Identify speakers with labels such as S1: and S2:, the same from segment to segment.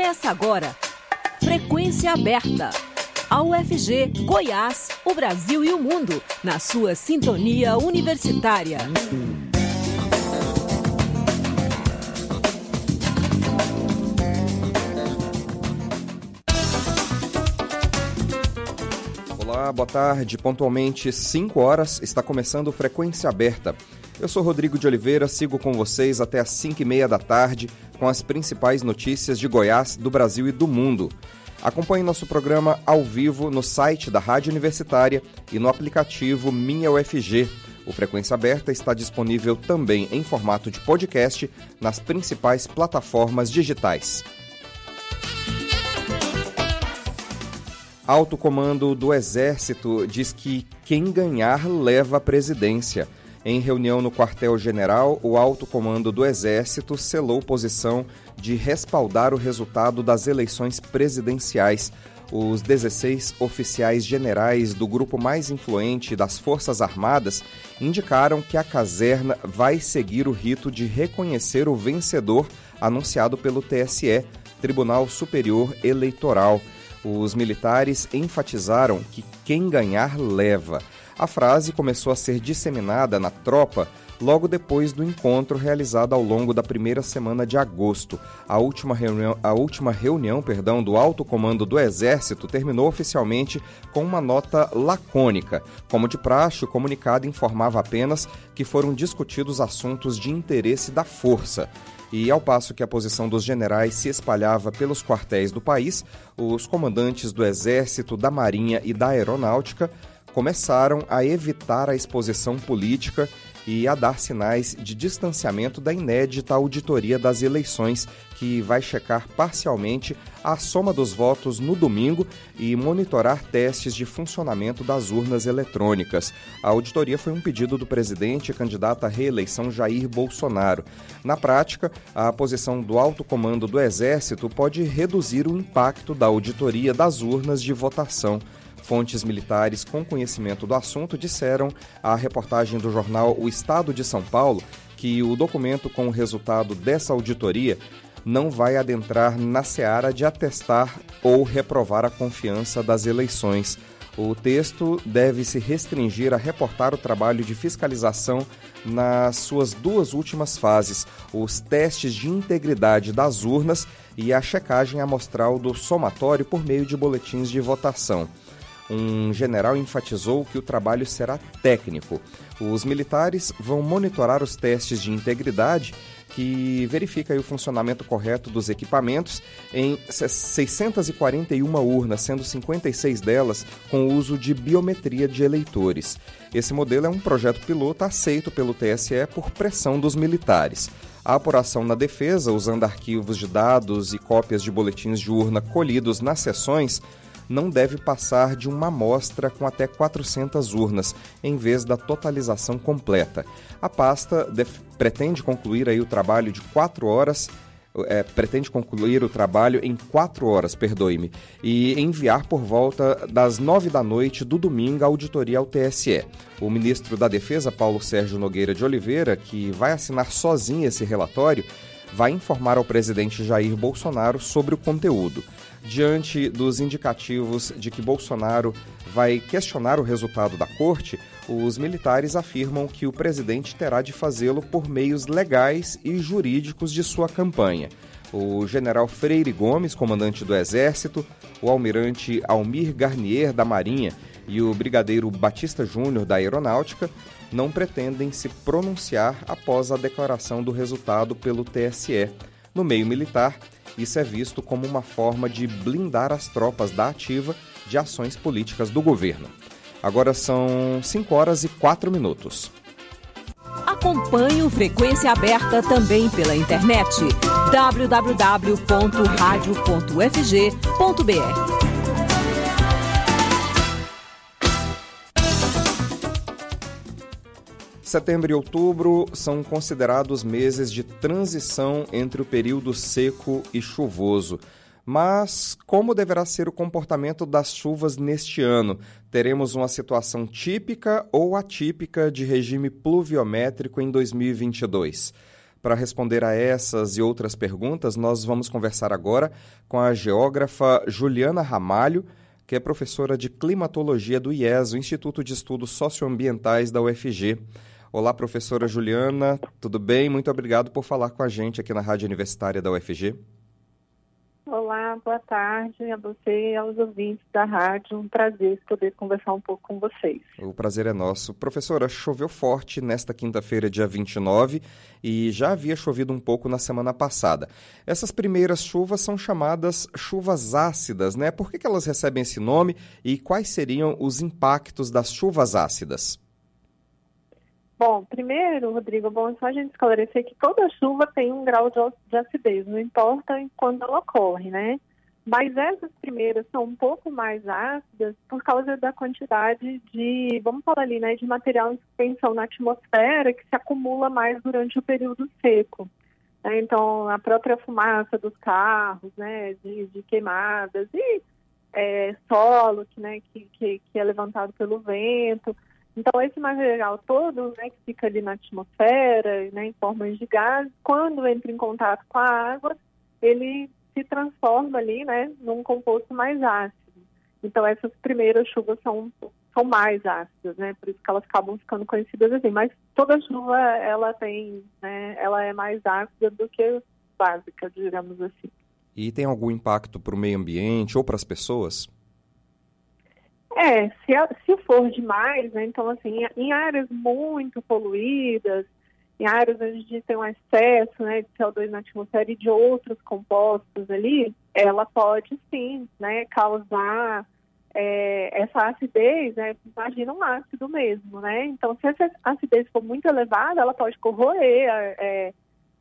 S1: Começa agora. Frequência aberta. A UFG, Goiás, o Brasil e o mundo, na sua sintonia universitária.
S2: Olá, boa tarde. Pontualmente 5 horas está começando Frequência Aberta. Eu sou Rodrigo de Oliveira, sigo com vocês até às 5 e meia da tarde com as principais notícias de Goiás, do Brasil e do mundo. Acompanhe nosso programa ao vivo no site da Rádio Universitária e no aplicativo Minha UFG. O Frequência Aberta está disponível também em formato de podcast nas principais plataformas digitais. Alto Comando do Exército diz que quem ganhar leva a presidência. Em reunião no quartel-general, o alto comando do Exército selou posição de respaldar o resultado das eleições presidenciais. Os 16 oficiais generais do grupo mais influente das Forças Armadas indicaram que a caserna vai seguir o rito de reconhecer o vencedor anunciado pelo TSE, Tribunal Superior Eleitoral. Os militares enfatizaram que quem ganhar leva. A frase começou a ser disseminada na tropa logo depois do encontro realizado ao longo da primeira semana de agosto. A última reunião, a última reunião perdão, do alto comando do Exército terminou oficialmente com uma nota lacônica. Como de praxe, o comunicado informava apenas que foram discutidos assuntos de interesse da força. E ao passo que a posição dos generais se espalhava pelos quartéis do país, os comandantes do Exército, da Marinha e da Aeronáutica começaram a evitar a exposição política e a dar sinais de distanciamento da inédita auditoria das eleições, que vai checar parcialmente a soma dos votos no domingo e monitorar testes de funcionamento das urnas eletrônicas. A auditoria foi um pedido do presidente e candidato à reeleição Jair Bolsonaro. Na prática, a posição do alto comando do Exército pode reduzir o impacto da auditoria das urnas de votação. Fontes militares com conhecimento do assunto disseram à reportagem do jornal O Estado de São Paulo que o documento com o resultado dessa auditoria não vai adentrar na seara de atestar ou reprovar a confiança das eleições. O texto deve se restringir a reportar o trabalho de fiscalização nas suas duas últimas fases, os testes de integridade das urnas e a checagem amostral do somatório por meio de boletins de votação um general enfatizou que o trabalho será técnico. Os militares vão monitorar os testes de integridade que verifica o funcionamento correto dos equipamentos em 641 urnas, sendo 56 delas com uso de biometria de eleitores. Esse modelo é um projeto piloto aceito pelo TSE por pressão dos militares. A apuração na defesa, usando arquivos de dados e cópias de boletins de urna colhidos nas sessões, não deve passar de uma amostra com até 400 urnas, em vez da totalização completa. A pasta pretende concluir aí o trabalho de quatro horas é, pretende concluir o trabalho em quatro horas, perdoe-me, e enviar por volta das nove da noite do domingo a auditoria ao TSE. O ministro da Defesa, Paulo Sérgio Nogueira de Oliveira, que vai assinar sozinho esse relatório, vai informar ao presidente Jair Bolsonaro sobre o conteúdo. Diante dos indicativos de que Bolsonaro vai questionar o resultado da corte, os militares afirmam que o presidente terá de fazê-lo por meios legais e jurídicos de sua campanha. O general Freire Gomes, comandante do Exército, o almirante Almir Garnier, da Marinha, e o brigadeiro Batista Júnior, da Aeronáutica, não pretendem se pronunciar após a declaração do resultado pelo TSE. No meio militar, isso é visto como uma forma de blindar as tropas da ativa de ações políticas do governo. Agora são 5 horas e 4 minutos.
S1: Acompanhe o Frequência Aberta também pela internet www.radio.fg.br.
S2: Setembro e outubro são considerados meses de transição entre o período seco e chuvoso. Mas como deverá ser o comportamento das chuvas neste ano? Teremos uma situação típica ou atípica de regime pluviométrico em 2022? Para responder a essas e outras perguntas, nós vamos conversar agora com a geógrafa Juliana Ramalho, que é professora de climatologia do IES, o Instituto de Estudos Socioambientais da UFG. Olá, professora Juliana, tudo bem? Muito obrigado por falar com a gente aqui na Rádio Universitária da UFG.
S3: Olá, boa tarde a você e aos ouvintes da rádio. Um prazer poder conversar um pouco com vocês.
S2: O prazer é nosso. Professora, choveu forte nesta quinta-feira, dia 29, e já havia chovido um pouco na semana passada. Essas primeiras chuvas são chamadas chuvas ácidas, né? Por que, que elas recebem esse nome e quais seriam os impactos das chuvas ácidas?
S3: Bom, primeiro, Rodrigo, é bom só a gente esclarecer que toda chuva tem um grau de acidez, não importa quando ela ocorre, né? Mas essas primeiras são um pouco mais ácidas por causa da quantidade de, vamos falar ali, né, de material em suspensão na atmosfera que se acumula mais durante o período seco. Né? Então, a própria fumaça dos carros, né, de, de queimadas e é, solo que, né, que, que, que é levantado pelo vento. Então, esse material todo, né, que fica ali na atmosfera, né, em formas de gás, quando entra em contato com a água, ele se transforma ali, né, num composto mais ácido. Então, essas primeiras chuvas são, são mais ácidas, né, por isso que elas acabam ficando conhecidas assim. Mas toda chuva, ela tem, né, ela é mais ácida do que básica, digamos assim.
S2: E tem algum impacto para o meio ambiente ou para as pessoas?
S3: É, se, se for demais, né, então assim, em áreas muito poluídas, em áreas onde a gente tem um excesso né, de CO2 na atmosfera e de outros compostos ali, ela pode sim né, causar é, essa acidez, né, imagina um ácido mesmo, né? Então, se essa acidez for muito elevada, ela pode corroer é,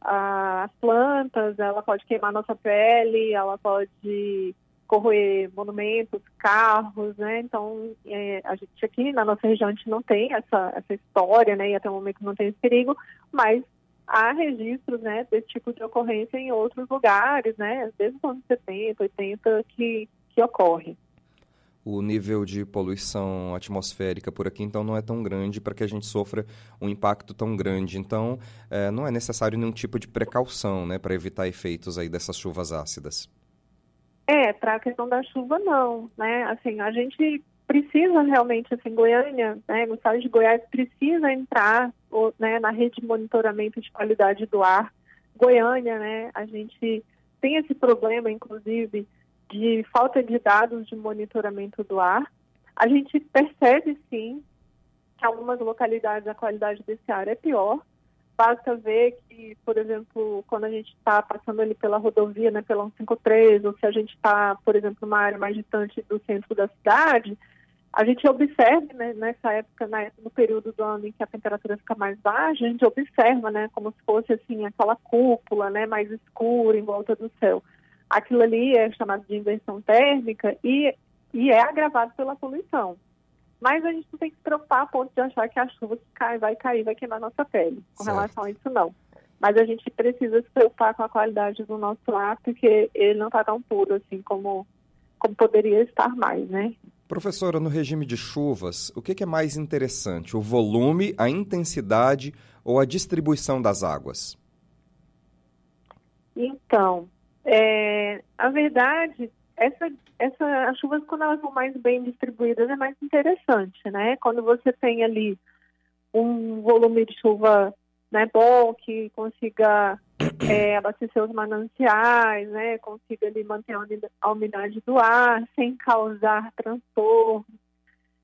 S3: as plantas, ela pode queimar nossa pele, ela pode corroer monumentos, carros, né? Então, é, a gente aqui na nossa região a gente não tem essa, essa história, né? E até o momento não tem esse perigo, mas há registros, né, desse tipo de ocorrência em outros lugares, né? Desde os anos 70, 80 que, que ocorre.
S2: O nível de poluição atmosférica por aqui, então, não é tão grande para que a gente sofra um impacto tão grande. Então, é, não é necessário nenhum tipo de precaução, né, para evitar efeitos aí dessas chuvas ácidas.
S3: É, para a questão da chuva, não, né? Assim, a gente precisa realmente, assim, Goiânia, né, no estado de Goiás, precisa entrar né, na rede de monitoramento de qualidade do ar. Goiânia, né, a gente tem esse problema, inclusive, de falta de dados de monitoramento do ar. A gente percebe, sim, que algumas localidades a qualidade desse ar é pior, Basta ver que, por exemplo, quando a gente está passando ali pela rodovia, né, pela 153, ou se a gente está, por exemplo, numa área mais distante do centro da cidade, a gente observa, né, nessa época, né, no período do ano em que a temperatura fica mais baixa, a gente observa, né, como se fosse, assim, aquela cúpula, né, mais escura em volta do céu. Aquilo ali é chamado de inversão térmica e, e é agravado pela poluição. Mas a gente não tem que se preocupar a ponto de achar que a chuva que cai, vai cair, vai queimar nossa pele. Com certo. relação a isso, não. Mas a gente precisa se preocupar com a qualidade do nosso ar, porque ele não está tão puro assim como, como poderia estar mais, né?
S2: Professora, no regime de chuvas, o que, que é mais interessante? O volume, a intensidade ou a distribuição das águas?
S3: Então, é, a verdade essa, essa, as chuvas, quando elas são mais bem distribuídas, é mais interessante, né? Quando você tem ali um volume de chuva né, bom, que consiga é, abastecer os mananciais, né? Consiga ali manter a umidade do ar sem causar transtorno.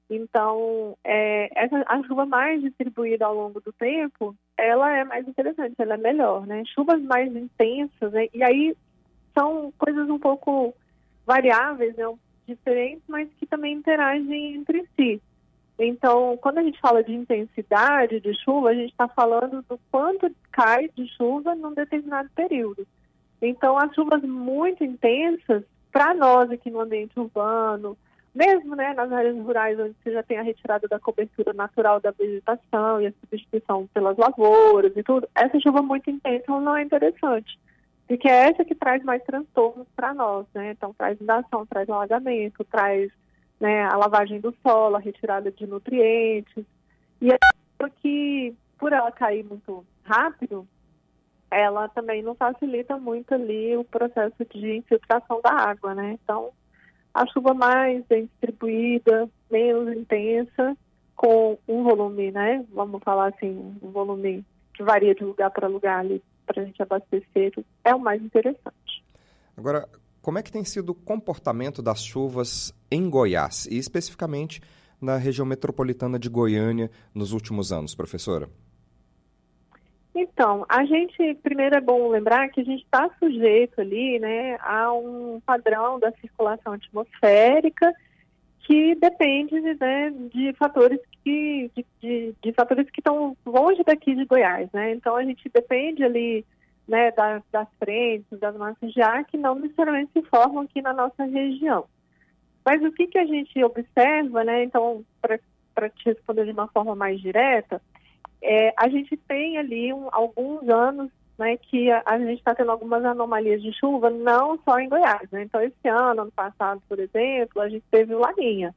S3: Então, é, essa, a chuva mais distribuída ao longo do tempo, ela é mais interessante, ela é melhor, né? Chuvas mais intensas, né? e aí são coisas um pouco variáveis, né, diferentes, mas que também interagem entre si. Então, quando a gente fala de intensidade de chuva, a gente está falando do quanto cai de chuva num determinado período. Então, as chuvas muito intensas, para nós aqui no ambiente urbano, mesmo né, nas áreas rurais, onde você já tem a retirada da cobertura natural da vegetação e a substituição pelas lavouras e tudo, essa chuva muito intensa não é interessante porque é essa que traz mais transtornos para nós, né? Então traz inundação, traz alagamento, traz né, a lavagem do solo, a retirada de nutrientes. E é que, por ela cair muito rápido, ela também não facilita muito ali o processo de infiltração da água, né? Então, a chuva mais bem distribuída, menos intensa, com um volume, né? Vamos falar assim, um volume que varia de lugar para lugar ali para a gente abastecer, é o mais interessante.
S2: Agora, como é que tem sido o comportamento das chuvas em Goiás e especificamente na região metropolitana de Goiânia nos últimos anos, professora?
S3: Então, a gente, primeiro é bom lembrar que a gente está sujeito ali, né, a um padrão da circulação atmosférica que depende né, de fatores que de, de, de fatores que estão longe daqui de Goiás, né? Então a gente depende ali né, das, das frentes, das massas de ar que não necessariamente se formam aqui na nossa região. Mas o que, que a gente observa, né? Então, para te responder de uma forma mais direta, é, a gente tem ali um, alguns anos né, que a, a gente está tendo algumas anomalias de chuva, não só em Goiás. Né? Então, esse ano, ano passado, por exemplo, a gente teve o Laninha.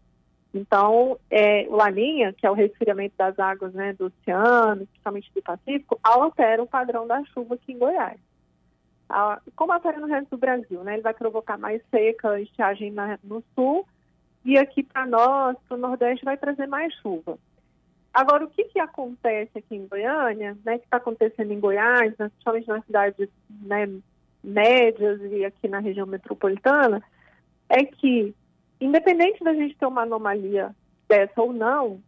S3: Então, é, o Laninha, que é o resfriamento das águas né, do oceano, principalmente do Pacífico, altera o padrão da chuva aqui em Goiás. Ah, como altera no resto do Brasil, né? Ele vai provocar mais seca, estiagem na, no sul, e aqui para nós, para o Nordeste, vai trazer mais chuva. Agora, o que, que acontece aqui em Goiânia, né, que está acontecendo em Goiás, né, principalmente nas cidades né, médias e aqui na região metropolitana, é que, independente da gente ter uma anomalia dessa ou não,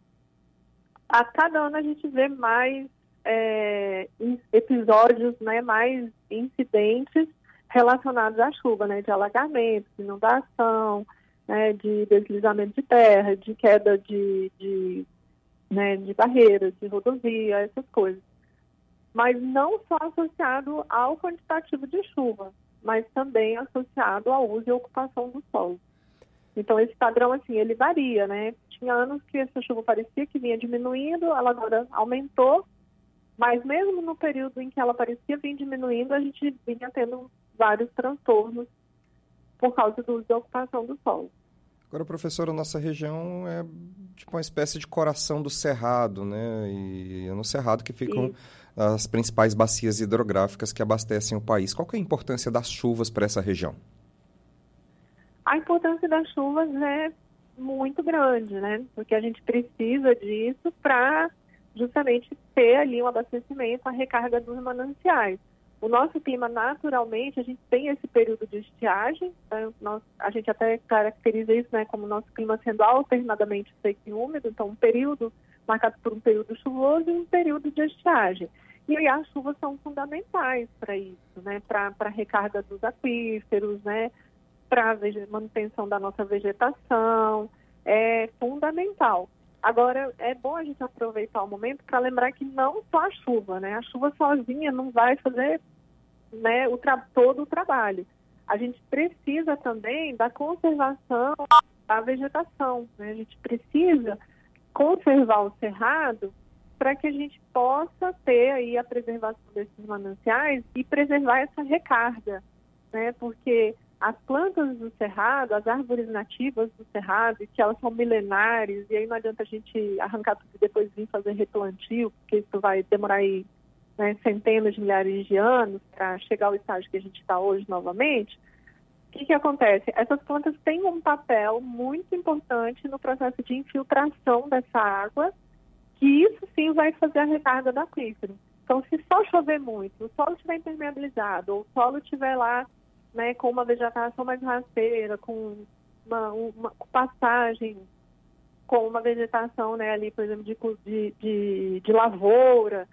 S3: a cada ano a gente vê mais é, episódios, né, mais incidentes relacionados à chuva, né, de alagamento, de inundação, né, de deslizamento de terra, de queda de, de né, de barreiras, de rodovia, essas coisas. Mas não só associado ao quantitativo de chuva, mas também associado ao uso e ocupação do solo. Então esse padrão assim, ele varia, né? Tinha anos que essa chuva parecia que vinha diminuindo, ela agora aumentou, mas mesmo no período em que ela parecia vir diminuindo, a gente vinha tendo vários transtornos por causa do uso e ocupação do solo.
S2: Agora, professor, a nossa região é tipo uma espécie de coração do cerrado, né? E é no cerrado que ficam Sim. as principais bacias hidrográficas que abastecem o país. Qual é a importância das chuvas para essa região?
S3: A importância das chuvas é muito grande, né? Porque a gente precisa disso para justamente ter ali um abastecimento, a recarga dos mananciais. O nosso clima, naturalmente, a gente tem esse período de estiagem, né? Nós, a gente até caracteriza isso né, como nosso clima sendo alternadamente seco e úmido, então um período marcado por um período chuvoso e um período de estiagem. E as chuvas são fundamentais para isso, né, para a recarga dos aquíferos, né, para a manutenção da nossa vegetação, é fundamental. Agora, é bom a gente aproveitar o momento para lembrar que não só a chuva, né? A chuva sozinha não vai fazer né, o todo o trabalho. A gente precisa também da conservação da vegetação. Né? A gente precisa conservar o cerrado para que a gente possa ter aí a preservação desses mananciais e preservar essa recarga, né? Porque as plantas do cerrado, as árvores nativas do cerrado, que elas são milenares, e aí não adianta a gente arrancar tudo e depois vir fazer replantio, porque isso vai demorar aí né, centenas de milhares de anos para chegar ao estágio que a gente está hoje novamente, o que, que acontece? Essas plantas têm um papel muito importante no processo de infiltração dessa água, que isso sim vai fazer a recarga do aquífero. Então, se só chover muito, o solo estiver impermeabilizado, ou o solo estiver lá né, com uma vegetação mais rasteira, com uma, uma passagem, com uma vegetação né, ali, por exemplo, de, de, de lavoura,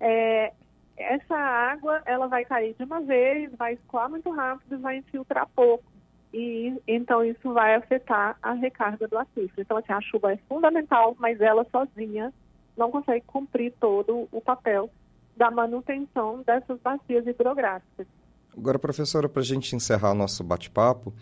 S3: é, essa água ela vai cair de uma vez, vai escoar muito rápido e vai infiltrar pouco. E então isso vai afetar a recarga do aquífero. Então, assim, a chuva é fundamental, mas ela sozinha não consegue cumprir todo o papel da manutenção dessas bacias hidrográficas.
S2: Agora, professora, para a gente encerrar nosso bate-papo,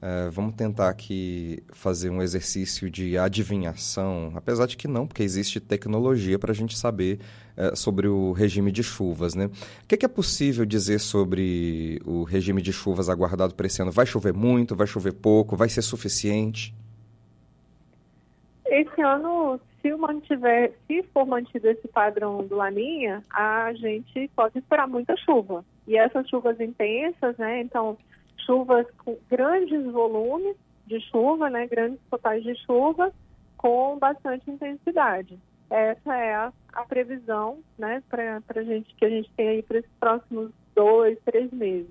S2: é, vamos tentar aqui fazer um exercício de adivinhação, apesar de que não, porque existe tecnologia para a gente saber é, sobre o regime de chuvas, né? O que é, que é possível dizer sobre o regime de chuvas aguardado para esse ano? Vai chover muito? Vai chover pouco? Vai ser suficiente?
S3: Esse ano, se mantiver, se for mantido esse padrão do Laninha, a gente pode esperar muita chuva. E essas chuvas intensas, né? Então, chuvas com grandes volumes de chuva, né? Grandes totais de chuva com bastante intensidade. Essa é a, a previsão, né? Para gente que a gente tem aí para esses próximos dois, três meses.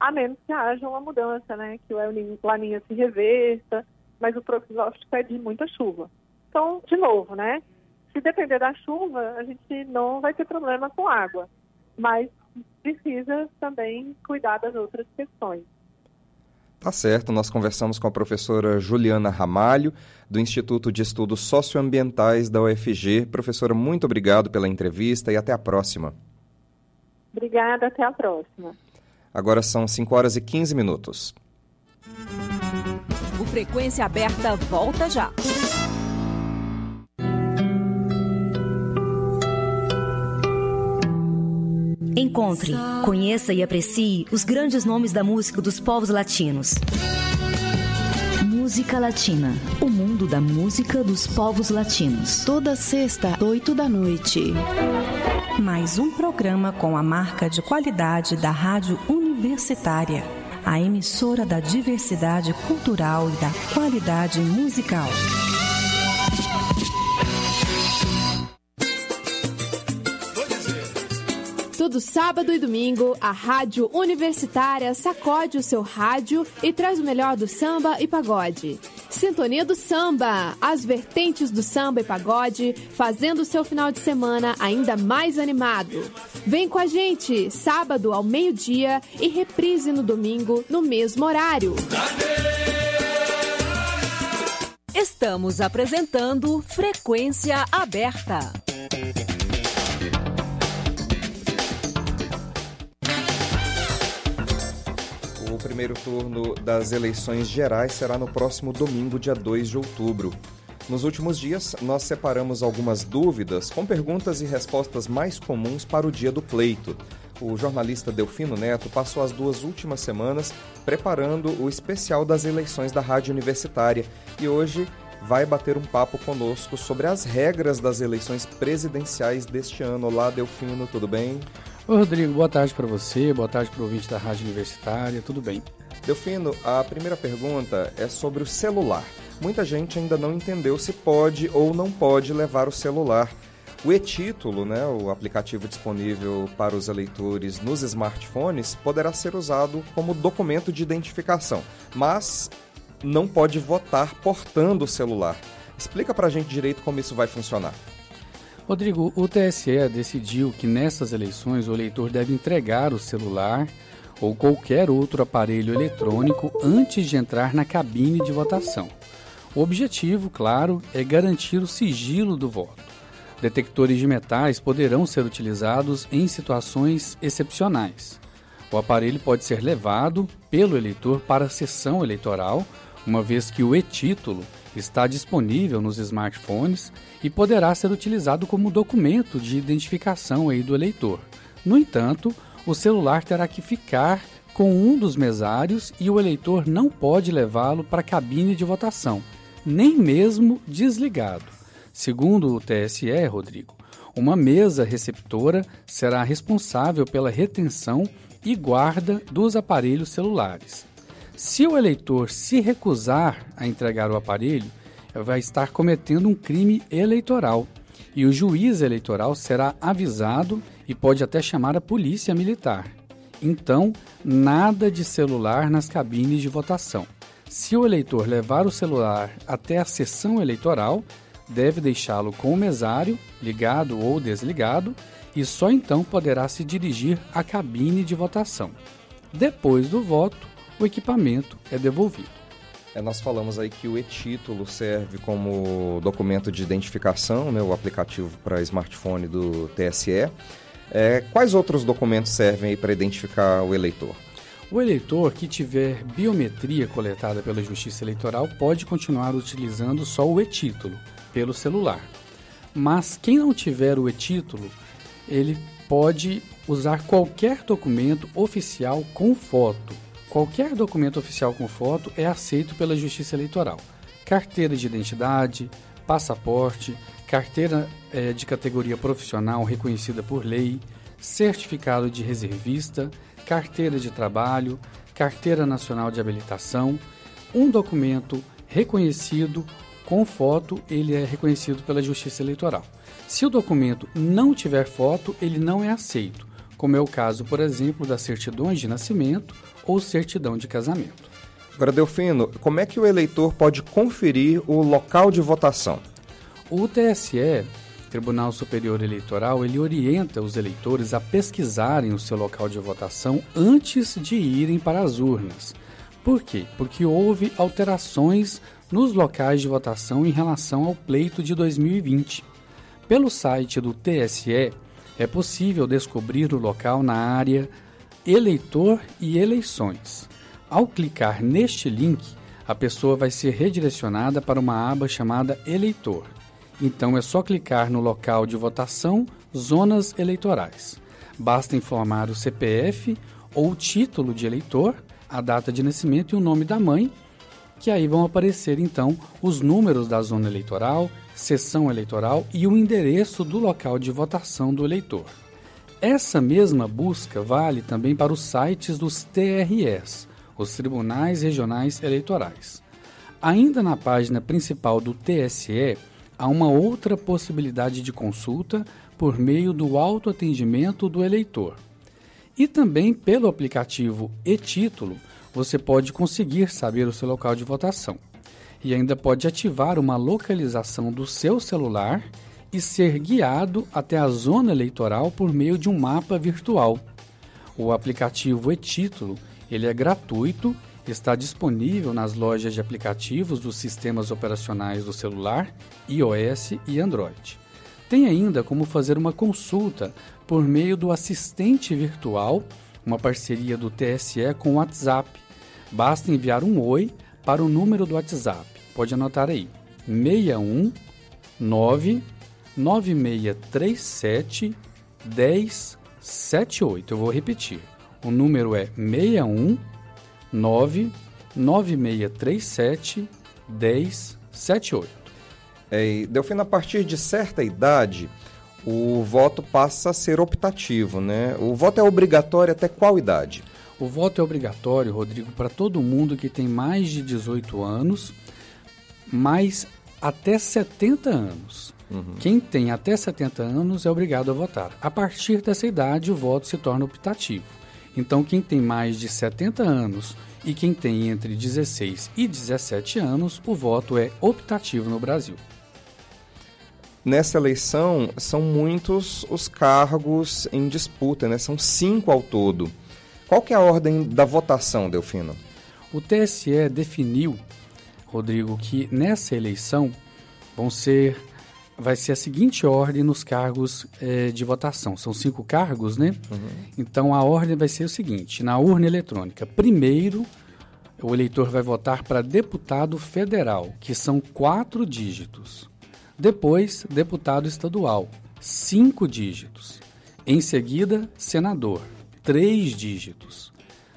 S3: A menos que haja uma mudança, né? Que o Laninha se reverta, mas o prognóstico é de muita chuva. Então, de novo, né? Se depender da chuva, a gente não vai ter problema com água, mas precisa também cuidar das outras questões.
S2: Tá certo, nós conversamos com a professora Juliana Ramalho, do Instituto de Estudos Socioambientais da UFG. Professora, muito obrigado pela entrevista e até a próxima.
S3: Obrigada, até a próxima.
S2: Agora são 5 horas e 15 minutos.
S1: O Frequência Aberta volta já.
S4: Encontre, conheça e aprecie os grandes nomes da música dos povos latinos. Música Latina. O mundo da música dos povos latinos.
S5: Toda sexta, oito da noite.
S6: Mais um programa com a marca de qualidade da Rádio Universitária. A emissora da diversidade cultural e da qualidade musical.
S7: Todo sábado e domingo, a Rádio Universitária sacode o seu rádio e traz o melhor do samba e pagode. Sintonia do Samba, as vertentes do samba e pagode, fazendo o seu final de semana ainda mais animado. Vem com a gente, sábado ao meio-dia e reprise no domingo, no mesmo horário.
S1: Estamos apresentando Frequência Aberta.
S2: Primeiro turno das eleições gerais será no próximo domingo, dia 2 de outubro. Nos últimos dias, nós separamos algumas dúvidas com perguntas e respostas mais comuns para o dia do pleito. O jornalista Delfino Neto passou as duas últimas semanas preparando o especial das eleições da Rádio Universitária e hoje vai bater um papo conosco sobre as regras das eleições presidenciais deste ano. Olá, Delfino, tudo bem?
S8: Rodrigo, boa tarde para você, boa tarde para o ouvinte da Rádio Universitária, tudo bem?
S2: Delfino, a primeira pergunta é sobre o celular. Muita gente ainda não entendeu se pode ou não pode levar o celular. O e-título, né, o aplicativo disponível para os eleitores nos smartphones, poderá ser usado como documento de identificação, mas não pode votar portando o celular. Explica para a gente direito como isso vai funcionar.
S8: Rodrigo, o TSE decidiu que nessas eleições o eleitor deve entregar o celular ou qualquer outro aparelho eletrônico antes de entrar na cabine de votação. O objetivo, claro, é garantir o sigilo do voto. Detectores de metais poderão ser utilizados em situações excepcionais. O aparelho pode ser levado pelo eleitor para a sessão eleitoral, uma vez que o e-título está disponível nos smartphones e poderá ser utilizado como documento de identificação aí do eleitor. No entanto, o celular terá que ficar com um dos mesários e o eleitor não pode levá-lo para a cabine de votação, nem mesmo desligado. Segundo o TSE, Rodrigo, uma mesa receptora será responsável pela retenção e guarda dos aparelhos celulares. Se o eleitor se recusar a entregar o aparelho, vai estar cometendo um crime eleitoral e o juiz eleitoral será avisado e pode até chamar a polícia militar. Então, nada de celular nas cabines de votação. Se o eleitor levar o celular até a sessão eleitoral, deve deixá-lo com o mesário, ligado ou desligado, e só então poderá se dirigir à cabine de votação. Depois do voto, o equipamento é devolvido.
S2: É, nós falamos aí que o e-título serve como documento de identificação, né, o aplicativo para smartphone do TSE. É, quais outros documentos servem para identificar o eleitor?
S8: O eleitor que tiver biometria coletada pela Justiça Eleitoral pode continuar utilizando só o e-título pelo celular. Mas quem não tiver o e-título, ele pode usar qualquer documento oficial com foto, Qualquer documento oficial com foto é aceito pela Justiça Eleitoral. Carteira de identidade, passaporte, carteira é, de categoria profissional reconhecida por lei, certificado de reservista, carteira de trabalho, carteira nacional de habilitação, um documento reconhecido com foto, ele é reconhecido pela Justiça Eleitoral. Se o documento não tiver foto, ele não é aceito, como é o caso, por exemplo, das certidões de nascimento ou certidão de casamento.
S2: Agora, Delfino, como é que o eleitor pode conferir o local de votação?
S8: O TSE, Tribunal Superior Eleitoral, ele orienta os eleitores a pesquisarem o seu local de votação antes de irem para as urnas. Por quê? Porque houve alterações nos locais de votação em relação ao pleito de 2020. Pelo site do TSE, é possível descobrir o local na área Eleitor e Eleições. Ao clicar neste link, a pessoa vai ser redirecionada para uma aba chamada Eleitor. Então é só clicar no local de votação Zonas Eleitorais. Basta informar o CPF ou título de eleitor, a data de nascimento e o nome da mãe, que aí vão aparecer então os números da zona eleitoral, sessão eleitoral e o endereço do local de votação do eleitor. Essa mesma busca vale também para os sites dos TRS, os Tribunais Regionais Eleitorais. Ainda na página principal do TSE, há uma outra possibilidade de consulta por meio do autoatendimento do eleitor. E também pelo aplicativo e-título, você pode conseguir saber o seu local de votação. E ainda pode ativar uma localização do seu celular e ser guiado até a zona eleitoral por meio de um mapa virtual. O aplicativo e-título, ele é gratuito está disponível nas lojas de aplicativos dos sistemas operacionais do celular, iOS e Android. Tem ainda como fazer uma consulta por meio do assistente virtual, uma parceria do TSE com o WhatsApp. Basta enviar um oi para o número do WhatsApp. Pode anotar aí: 61 9637 1078. Eu vou repetir. O número é 61 99637 1078.
S2: É, Delfino, a partir de certa idade, o voto passa a ser optativo, né? O voto é obrigatório até qual idade?
S8: O voto é obrigatório, Rodrigo, para todo mundo que tem mais de 18 anos, mas até 70 anos. Uhum. Quem tem até 70 anos é obrigado a votar. A partir dessa idade, o voto se torna optativo. Então, quem tem mais de 70 anos e quem tem entre 16 e 17 anos, o voto é optativo no Brasil.
S2: Nessa eleição, são muitos os cargos em disputa, né? são cinco ao todo. Qual que é a ordem da votação, Delfino?
S8: O TSE definiu, Rodrigo, que nessa eleição vão ser vai ser a seguinte ordem nos cargos é, de votação. São cinco cargos, né? Uhum. Então a ordem vai ser o seguinte: na urna eletrônica, primeiro o eleitor vai votar para deputado federal, que são quatro dígitos. Depois, deputado estadual, cinco dígitos. Em seguida, senador, três dígitos.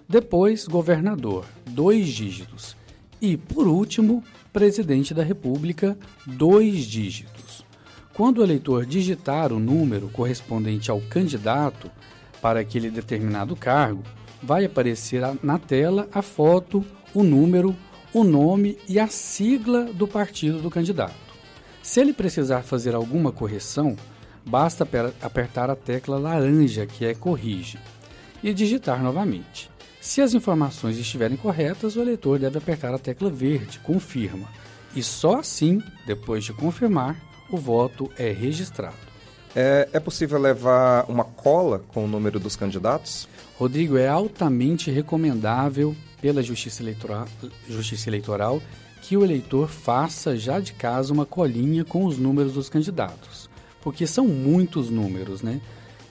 S8: Depois, governador, dois dígitos. E, por último, presidente da República, dois dígitos. Quando o eleitor digitar o número correspondente ao candidato para aquele determinado cargo, vai aparecer na tela a foto, o número, o nome e a sigla do partido do candidato. Se ele precisar fazer alguma correção, basta apertar a tecla laranja, que é corrige, e digitar novamente. Se as informações estiverem corretas, o eleitor deve apertar a tecla verde, confirma, e só assim, depois de confirmar, o voto é registrado.
S2: É, é possível levar uma cola com o número dos candidatos?
S8: Rodrigo, é altamente recomendável pela Justiça Eleitoral, Justiça Eleitoral que o eleitor faça já de casa uma colinha com os números dos candidatos, porque são muitos números, né?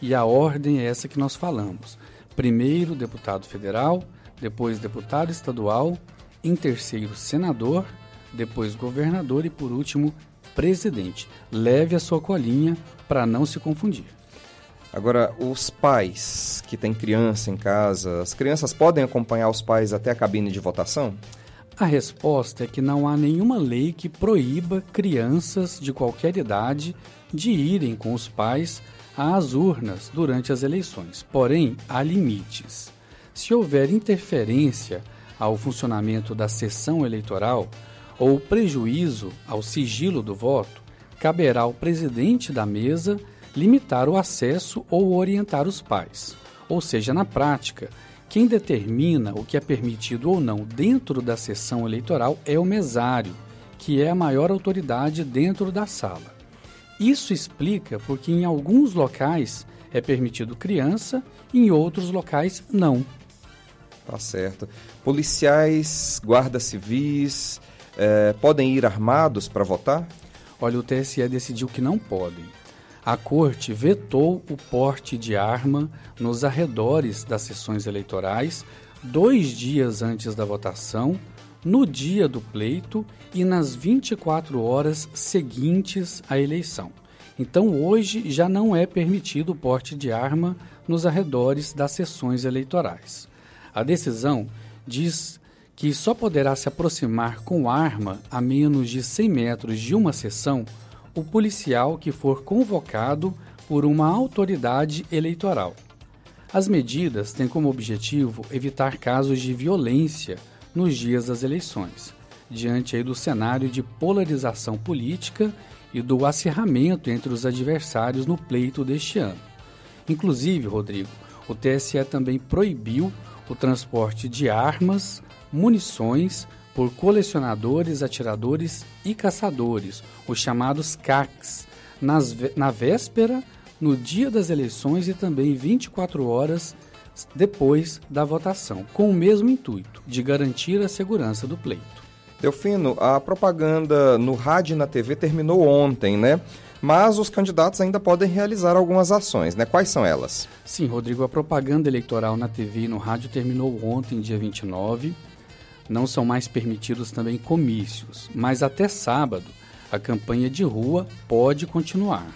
S8: E a ordem é essa que nós falamos. Primeiro, deputado federal, depois deputado estadual, em terceiro, senador, depois governador e por último, presidente. Leve a sua colinha para não se confundir.
S2: Agora, os pais que têm criança em casa, as crianças podem acompanhar os pais até a cabine de votação?
S8: A resposta é que não há nenhuma lei que proíba crianças de qualquer idade de irem com os pais às urnas durante as eleições. Porém, há limites. Se houver interferência ao funcionamento da sessão eleitoral ou prejuízo ao sigilo do voto, caberá ao presidente da mesa limitar o acesso ou orientar os pais. Ou seja, na prática, quem determina o que é permitido ou não dentro da sessão eleitoral é o mesário, que é a maior autoridade dentro da sala. Isso explica porque em alguns locais é permitido criança em outros locais não.
S2: Tá certo. Policiais, guardas civis eh, podem ir armados para votar?
S8: Olha, o TSE decidiu que não podem a Corte vetou o porte de arma nos arredores das sessões eleitorais dois dias antes da votação, no dia do pleito e nas 24 horas seguintes à eleição. Então, hoje já não é permitido o porte de arma nos arredores das sessões eleitorais. A decisão diz que só poderá se aproximar com arma a menos de 100 metros de uma sessão o policial que for convocado por uma autoridade eleitoral. As medidas têm como objetivo evitar casos de violência nos dias das eleições, diante aí do cenário de polarização política e do acirramento entre os adversários no pleito deste ano. Inclusive, Rodrigo, o TSE também proibiu o transporte de armas, munições, por colecionadores, atiradores e caçadores, os chamados CACs, nas, na véspera, no dia das eleições e também 24 horas depois da votação, com o mesmo intuito de garantir a segurança do pleito.
S2: Delfino, a propaganda no rádio e na TV terminou ontem, né? Mas os candidatos ainda podem realizar algumas ações, né? Quais são elas?
S8: Sim, Rodrigo, a propaganda eleitoral na TV e no rádio terminou ontem, dia 29 não são mais permitidos também comícios, mas até sábado a campanha de rua pode continuar.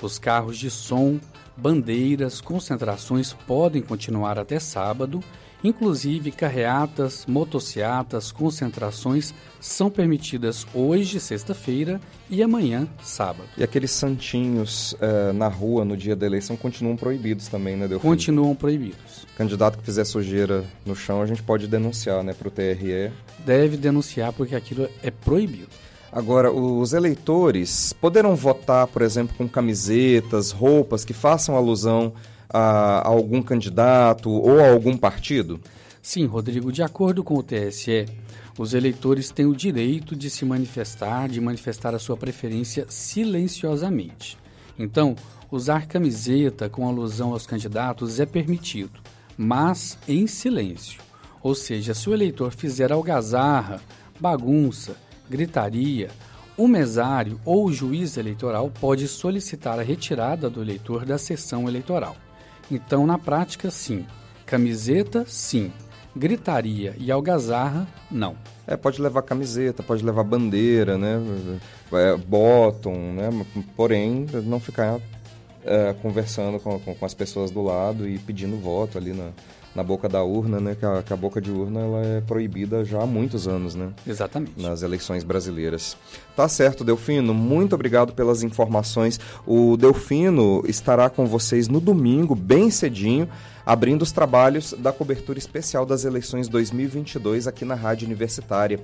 S8: Os carros de som, bandeiras, concentrações podem continuar até sábado, inclusive carreatas, motociatas, concentrações são permitidas hoje, sexta-feira, e amanhã, sábado.
S2: E aqueles santinhos uh, na rua no dia da eleição continuam proibidos também, né, Delfim?
S8: Continuam proibidos.
S2: Candidato que fizer sujeira no chão, a gente pode denunciar, né, para o TRE.
S8: Deve denunciar porque aquilo é proibido.
S2: Agora, os eleitores poderão votar, por exemplo, com camisetas, roupas que façam alusão a, a algum candidato ou a algum partido?
S8: Sim, Rodrigo, de acordo com o TSE, os eleitores têm o direito de se manifestar, de manifestar a sua preferência silenciosamente. Então, usar camiseta com alusão aos candidatos é permitido, mas em silêncio. Ou seja, se o eleitor fizer algazarra, bagunça, gritaria, o mesário ou o juiz eleitoral pode solicitar a retirada do eleitor da sessão eleitoral. Então, na prática, sim. Camiseta, sim. Gritaria e algazarra, não.
S2: É, pode levar camiseta, pode levar bandeira, né? É, bottom, né? Porém, não ficar é, conversando com, com, com, as pessoas do lado e pedindo voto ali na, na boca da urna, né? Que a, que a, boca de urna ela é proibida já há muitos anos, né?
S8: Exatamente.
S2: Nas eleições brasileiras. Tá certo, Delfino. Muito obrigado pelas informações. O Delfino estará com vocês no domingo, bem cedinho, abrindo os trabalhos da cobertura especial das eleições 2022 aqui na Rádio Universitária.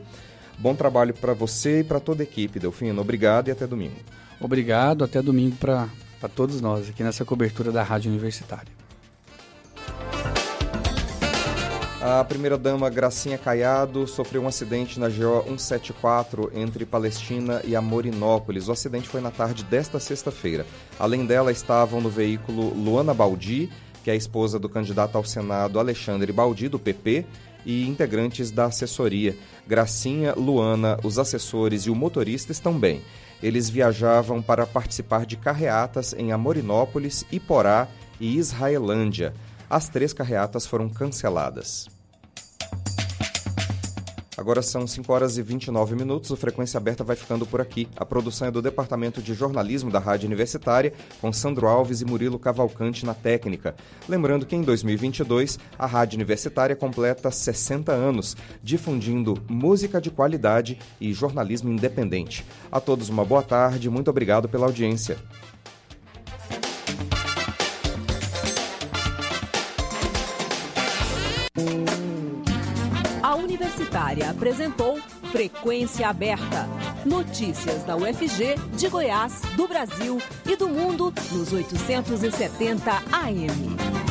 S2: Bom trabalho para você e para toda a equipe, Delfino. Obrigado e até domingo.
S8: Obrigado, até domingo para todos nós aqui nessa cobertura da Rádio Universitária.
S2: A primeira-dama Gracinha Caiado sofreu um acidente na GO 174 entre Palestina e Amorinópolis. O acidente foi na tarde desta sexta-feira. Além dela, estavam no veículo Luana Baldi, que é a esposa do candidato ao Senado Alexandre Baldi, do PP, e integrantes da assessoria. Gracinha, Luana, os assessores e o motorista estão bem. Eles viajavam para participar de carreatas em Amorinópolis, Iporá e Israelândia as três carreatas foram canceladas. Agora são 5 horas e 29 minutos. O Frequência Aberta vai ficando por aqui. A produção é do Departamento de Jornalismo da Rádio Universitária, com Sandro Alves e Murilo Cavalcante na técnica. Lembrando que em 2022 a Rádio Universitária completa 60 anos, difundindo música de qualidade e jornalismo independente. A todos uma boa tarde, muito obrigado pela audiência.
S1: Universitária apresentou Frequência Aberta. Notícias da UFG, de Goiás, do Brasil e do mundo nos 870 AM.